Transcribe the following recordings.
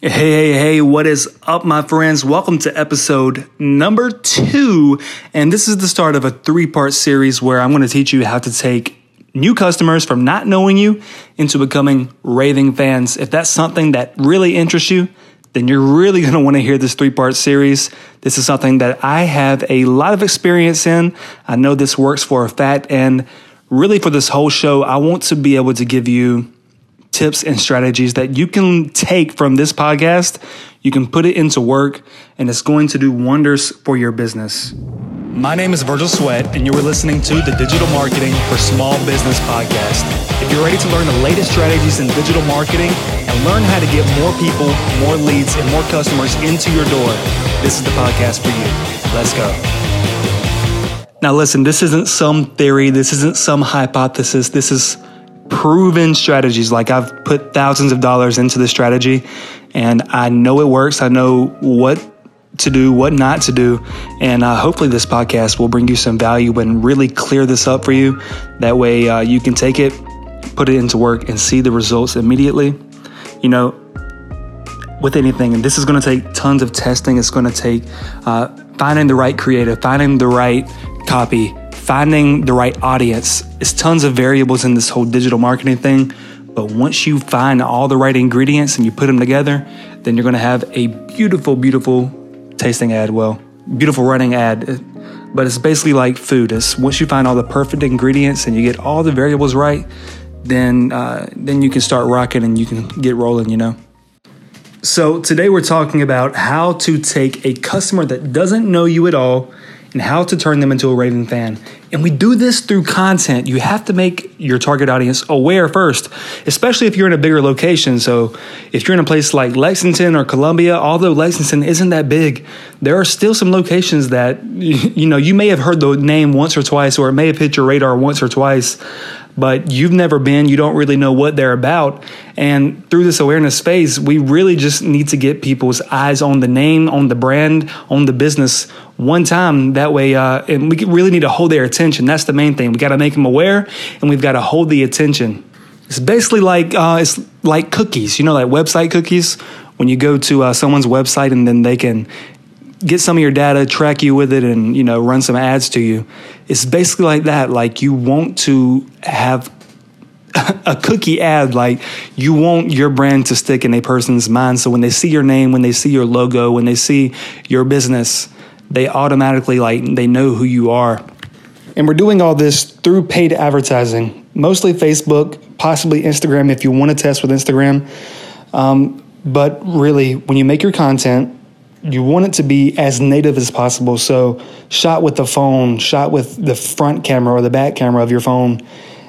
Hey, hey, hey, what is up, my friends? Welcome to episode number two. And this is the start of a three part series where I'm going to teach you how to take new customers from not knowing you into becoming raving fans. If that's something that really interests you, then you're really going to want to hear this three part series. This is something that I have a lot of experience in. I know this works for a fact. And really, for this whole show, I want to be able to give you tips and strategies that you can take from this podcast. You can put it into work, and it's going to do wonders for your business. My name is Virgil Sweat, and you are listening to the Digital Marketing for Small Business podcast. If you're ready to learn the latest strategies in digital marketing and learn how to get more people, more leads, and more customers into your door, this is the podcast for you. Let's go. Now, listen, this isn't some theory, this isn't some hypothesis, this is proven strategies. Like I've put thousands of dollars into this strategy and I know it works. I know what to do, what not to do. And uh, hopefully, this podcast will bring you some value and really clear this up for you. That way, uh, you can take it, put it into work, and see the results immediately. You know, with anything, and this is going to take tons of testing. It's going to take uh, finding the right creative, finding the right copy, finding the right audience. It's tons of variables in this whole digital marketing thing. But once you find all the right ingredients and you put them together, then you're to have a beautiful, beautiful tasting ad. Well, beautiful running ad. But it's basically like food. It's once you find all the perfect ingredients and you get all the variables right, then uh, then you can start rocking and you can get rolling. You know. So today we're talking about how to take a customer that doesn't know you at all and how to turn them into a raving fan. And we do this through content. You have to make your target audience aware first, especially if you're in a bigger location. So, if you're in a place like Lexington or Columbia, although Lexington isn't that big, there are still some locations that you know you may have heard the name once or twice, or it may have hit your radar once or twice but you've never been, you don't really know what they're about. And through this awareness phase, we really just need to get people's eyes on the name, on the brand, on the business one time. That way, uh, and we really need to hold their attention. That's the main thing. We got to make them aware, and we've got to hold the attention. It's basically like uh, it's like cookies, you know, like website cookies. When you go to uh, someone's website and then they can get some of your data, track you with it, and you know run some ads to you. It's basically like that. Like you want to have a cookie ad like you want your brand to stick in a person's mind so when they see your name when they see your logo when they see your business they automatically like they know who you are and we're doing all this through paid advertising mostly facebook possibly instagram if you want to test with instagram um, but really when you make your content you want it to be as native as possible. So, shot with the phone, shot with the front camera or the back camera of your phone,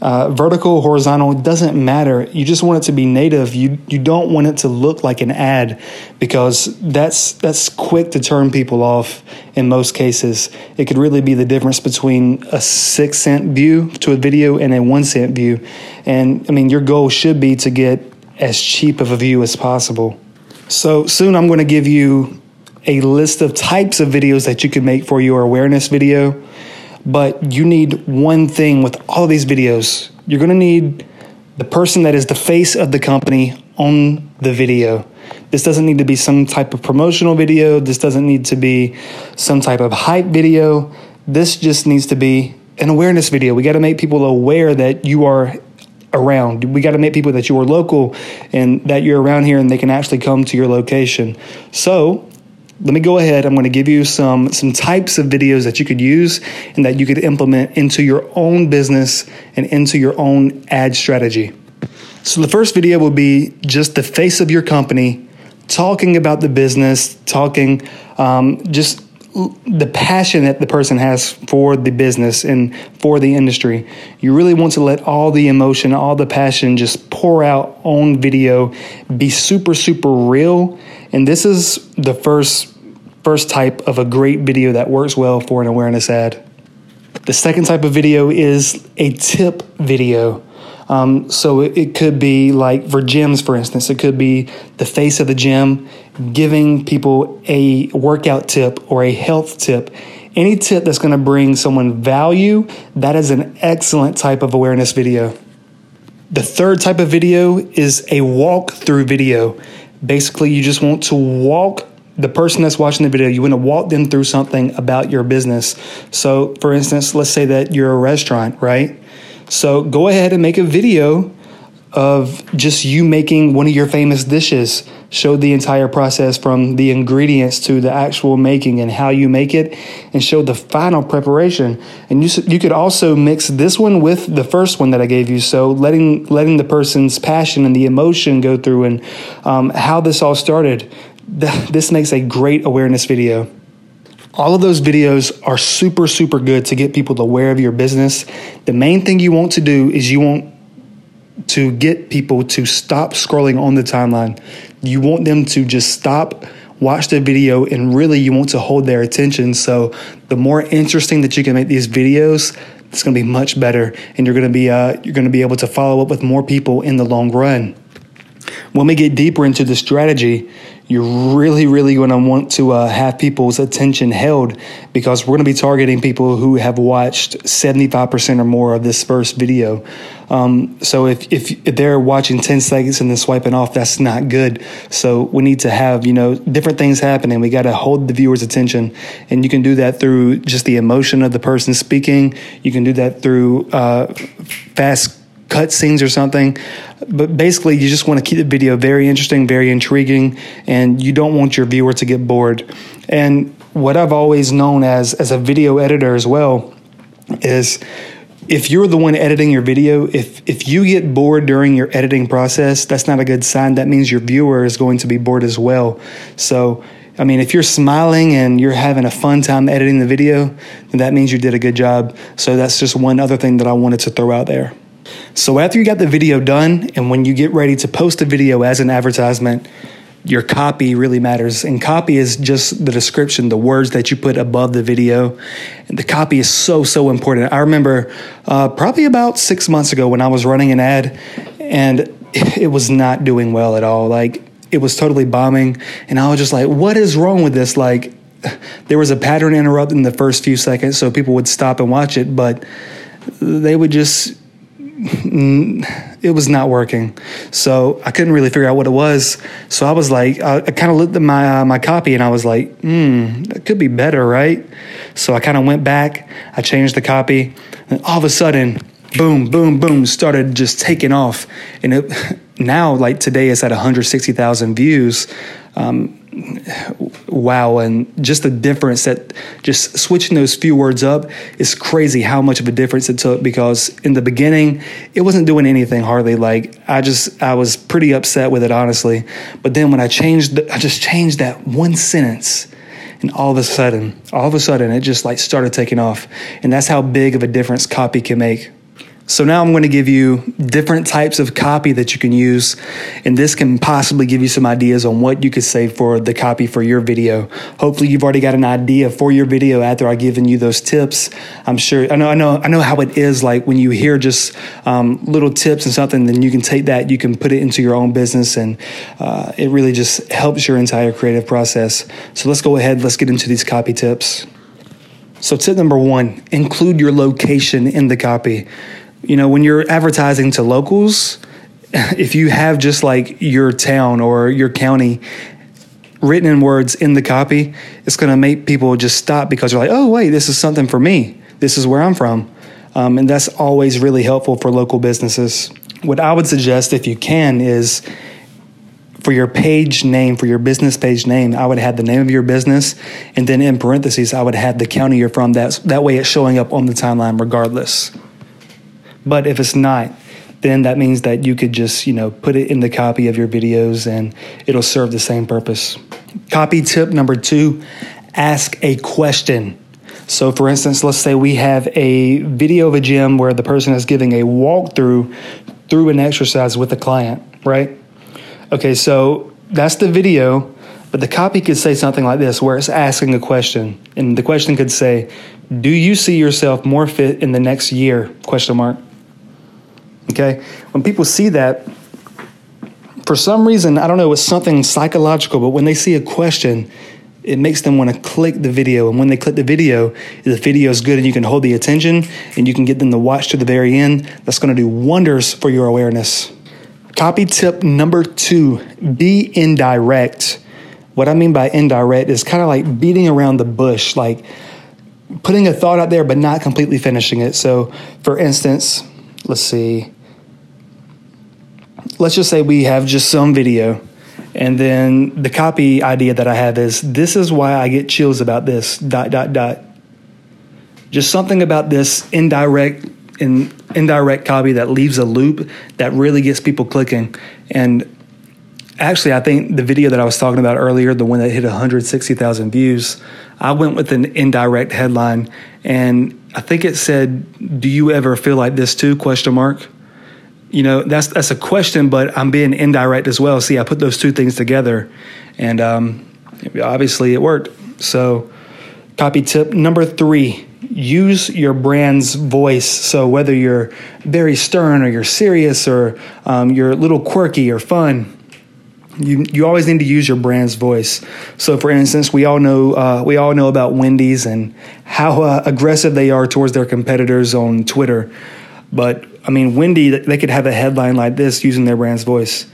uh, vertical, horizontal, doesn't matter. You just want it to be native. You you don't want it to look like an ad because that's that's quick to turn people off. In most cases, it could really be the difference between a six cent view to a video and a one cent view. And I mean, your goal should be to get as cheap of a view as possible. So soon, I'm going to give you a list of types of videos that you can make for your awareness video, but you need one thing with all these videos. You're going to need the person that is the face of the company on the video. This doesn't need to be some type of promotional video. This doesn't need to be some type of hype video. This just needs to be an awareness video. We got to make people aware that you are around. We got to make people that you are local and that you're around here and they can actually come to your location. So, let me go ahead. I'm going to give you some some types of videos that you could use and that you could implement into your own business and into your own ad strategy. So the first video will be just the face of your company, talking about the business, talking um, just the passion that the person has for the business and for the industry. You really want to let all the emotion, all the passion just pour out on video, be super, super real. And this is the first first type of a great video that works well for an awareness ad. The second type of video is a tip video. Um, so it, it, could be like for gyms, for instance, it could be the face of the gym giving people a workout tip or a health tip. Any tip that's going to bring someone value, that is an excellent type of awareness video. The third type of video is a walkthrough video. Basically, you just want to walk the person that's watching the video, you want to walk them through something about your business. So, for instance, let's say that you're a restaurant, right? So, go ahead and make a video of just you making one of your famous dishes. Show the entire process from the ingredients to the actual making and how you make it, and show the final preparation. And you you could also mix this one with the first one that I gave you. So letting letting the person's passion and the emotion go through, and um, how this all started. This makes a great awareness video. All of those videos are super, super good to get people aware of your business. The main thing you want to do is you want to get people to stop scrolling on the timeline. You want them to just stop, watch the video, and really you want to hold their attention. So the more interesting that you can make these videos, it's going to be much better, and you're going to be uh, you're going to be able to follow up with more people in the long run. When we get deeper into the strategy, you're really, really going to want to uh, have people's attention held because we're going to be targeting people who have watched 75% or more of this first video. Um, so if, if, if they're watching 10 seconds and then swiping off, that's not good. So we need to have, you know, different things happening. We got to hold the viewer's attention. And you can do that through just the emotion of the person speaking. You can do that through uh, fast cut scenes or something. But basically, you just want to keep the video very interesting, very intriguing, and you don't want your viewer to get bored. And what I've always known as as a video editor as well is if you're the one editing your video, if if you get bored during your editing process, that's not a good sign. That means your viewer is going to be bored as well. So I mean, if you're smiling and you're having a fun time editing the video, then that means you did a good job. So that's just one other thing that I wanted to throw out there. So after you got the video done, and when you get ready to post a video as an advertisement, your copy really matters. And copy is just the description, the words that you put above the video. And the copy is so, so important. I remember uh, probably about six months ago when I was running an ad and it was not doing well at all. Like it was totally bombing. And I was just like, what is wrong with this? Like there was a pattern interrupt in the first few seconds, so people would stop and watch it, but they would just it was not working. So I couldn't really figure out what it was. So I was like, I, I kind of looked at my uh, my copy and I was like, hmm, that could be better, right? So I kind of went back, I changed the copy, and all of a sudden, boom, boom, boom, started just taking off. And it, now, like today, it's at 160,000 views. Um, wow and just the difference that just switching those few words up is crazy how much of a difference it took because in the beginning it wasn't doing anything hardly. Like i just i was pretty upset with it honestly. But then when i changed i just changed that one sentence and all of a sudden all of a sudden it just like started taking off. And that's how big of a difference copy can make so now I'm going to give you different types of copy that you can use, and this can possibly give you some ideas on what you could say for the copy for your video. Hopefully, you've already got an idea for your video after I've given you those tips. I'm sure I know I know I know how it is like when you hear just um, little tips and something, then you can take that, you can put it into your own business, and uh, it really just helps your entire creative process. So let's go ahead, let's get into these copy tips. So, tip number one include your location in the copy you know, when you're advertising to locals, if you have just like your town or your county written in words in the copy, it's going to make people just stop because they're like, oh, wait, this is something for me. This is where I'm from. Um, and that's always really helpful for local businesses. What I would suggest, if you can, is for your page name, for your business page name, I would have the name of your business, and then in parentheses, I would have the county you're from. That's, that way it's showing up on the timeline regardless. But if it's not, then that means that you could just, you know, put it in the copy of your videos and it'll serve the same purpose. Copy tip number two ask a question. So, for instance, let's say we have a video of a gym where the person is giving a walkthrough through an exercise with a client, right? Okay, so that's the video, but the copy could say something like this where it's asking a question. And the question could say, Do you see yourself more fit in the next year? Question mark. Okay? When people see that, for some reason, I don't know, it's something psychological, but when they see a question, it makes them want to click the video. And when they click the video, if the video is good and you can hold the attention and you can get them to watch to the very end. That's going to do wonders for your awareness. Copy tip number two be indirect. What I mean by indirect is kind of like beating around the bush, like putting a thought out there but not completely finishing it. So, for instance, let's see. Let's just say we have just some video, and then the copy idea that I have is this is why I get chills about this, dot, dot, dot. Just something about this indirect in indirect copy that leaves a loop that really gets people clicking. And actually, I think the video that I was talking about earlier, the one that hit 160,000 views, I went with an indirect headline, and I think it said, "Do you ever feel like this too?" Question mark. You know, that's that's a question, but I'm being indirect as well. See, I put those two things together, and um, obviously it worked. So, copy tip number three use your brand's voice. So whether you're very stern or you're serious or um, you're a little quirky or fun, you you always need to use your brand's voice. So, for instance, we all know uh, we all know about Wendy's and how uh, aggressive they are towards their competitors on Twitter. But I mean, Wendy, they could have a headline like this using their brand's voice.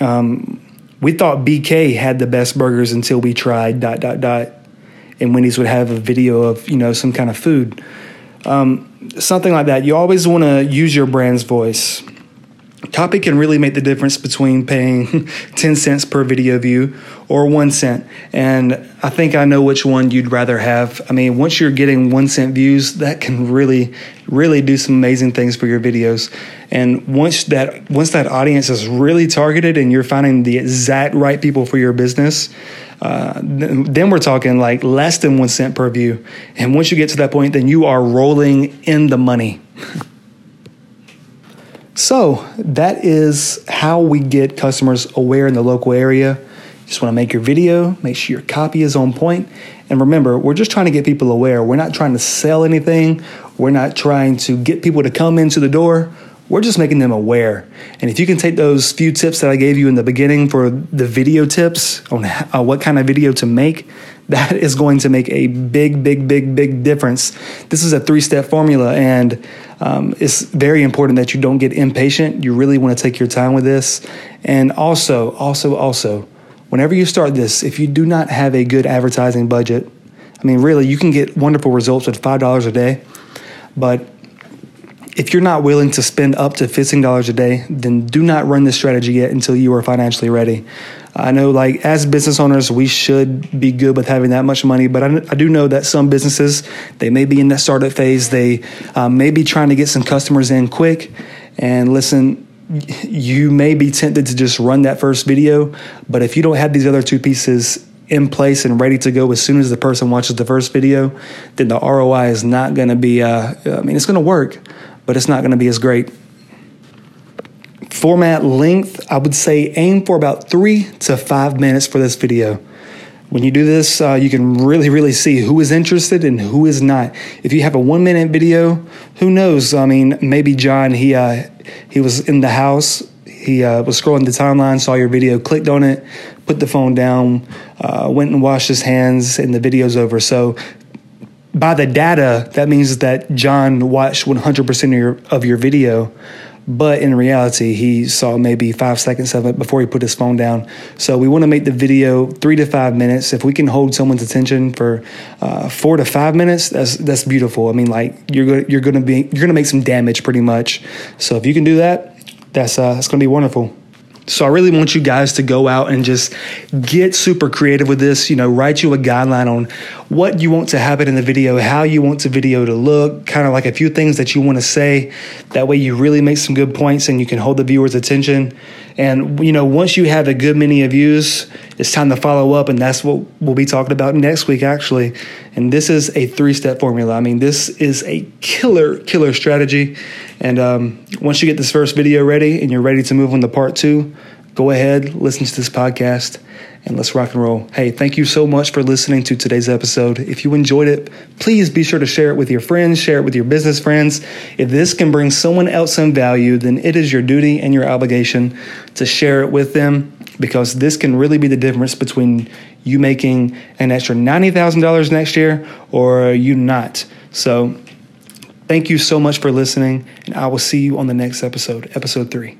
Um, we thought BK had the best burgers until we tried dot dot dot and Wendy's would have a video of you know some kind of food, um, something like that. You always want to use your brand's voice. Copy can really make the difference between paying 10 cents per video view or one cent. And I think I know which one you'd rather have. I mean, once you're getting one cent views, that can really, really do some amazing things for your videos. And once that once that audience is really targeted and you're finding the exact right people for your business, uh, then we're talking like less than one cent per view. And once you get to that point, then you are rolling in the money. so that is how we get customers aware in the local area. Just want to make your video, make sure your copy is on point. and remember, we're just trying to get people aware. We're not trying to sell anything. We're not trying to get people to come into the door. We're just making them aware. And if you can take those few tips that I gave you in the beginning for the video tips on uh, what kind of video to make, that is going to make a big, big, big, big difference. This is a three step formula, and um, it's very important that you don't get impatient. You really want to take your time with this. And also, also, also, whenever you start this, if you do not have a good advertising budget, I mean, really, you can get wonderful results with $5 a day, but if you're not willing to spend up to $15 a day, then do not run this strategy yet until you are financially ready. I know, like, as business owners, we should be good with having that much money, but I, I do know that some businesses, they may be in that startup phase. They um, may be trying to get some customers in quick. And listen, you may be tempted to just run that first video, but if you don't have these other two pieces in place and ready to go as soon as the person watches the first video, then the ROI is not going to be, uh, I mean, it's going to work, but it's not going to be as great. Format length, I would say aim for about three to five minutes for this video. When you do this, uh, you can really, really see who is interested and who is not. If you have a one minute video, who knows? I mean, maybe John, he, uh, he was in the house, he uh, was scrolling the timeline, saw your video, clicked on it, put the phone down, uh, went and washed his hands, and the video's over. So by the data, that means that John watched 100% of your, of your video, but in reality, he saw maybe five seconds of it before he put his phone down. So we want to make the video three to five minutes. If we can hold someone's attention for uh, four to five minutes, that's that's beautiful. I mean, like you're go- you're to be you're to make some damage pretty much. So if you can do that, that's uh, that's to be wonderful. So I really want you guys to go out and just get super creative with this. You know, write you a guideline on what you want to happen in the video, how you want the video to look, kind of like a few things that you want to say. That way you really make some good points and you can hold the viewer's attention. And you know, once you have a good many of views, it's time to follow up, and that's what we'll be talking about next week, actually. And this is a three-step formula. I mean, this is a killer, killer strategy. And um, once you get this first video ready and you're ready to move on to part two, go ahead, listen to this podcast, and let's rock and roll. Hey, thank you so much for listening to today's episode. If you enjoyed it, please be sure to share it with your friends, share it with your business friends. If this can bring someone else some value, then it is your duty and your obligation to share it with them because this can really be the difference between you making an extra $90,000 next year or you not. So, thank you so much for listening, and I will see you on the next episode, episode three.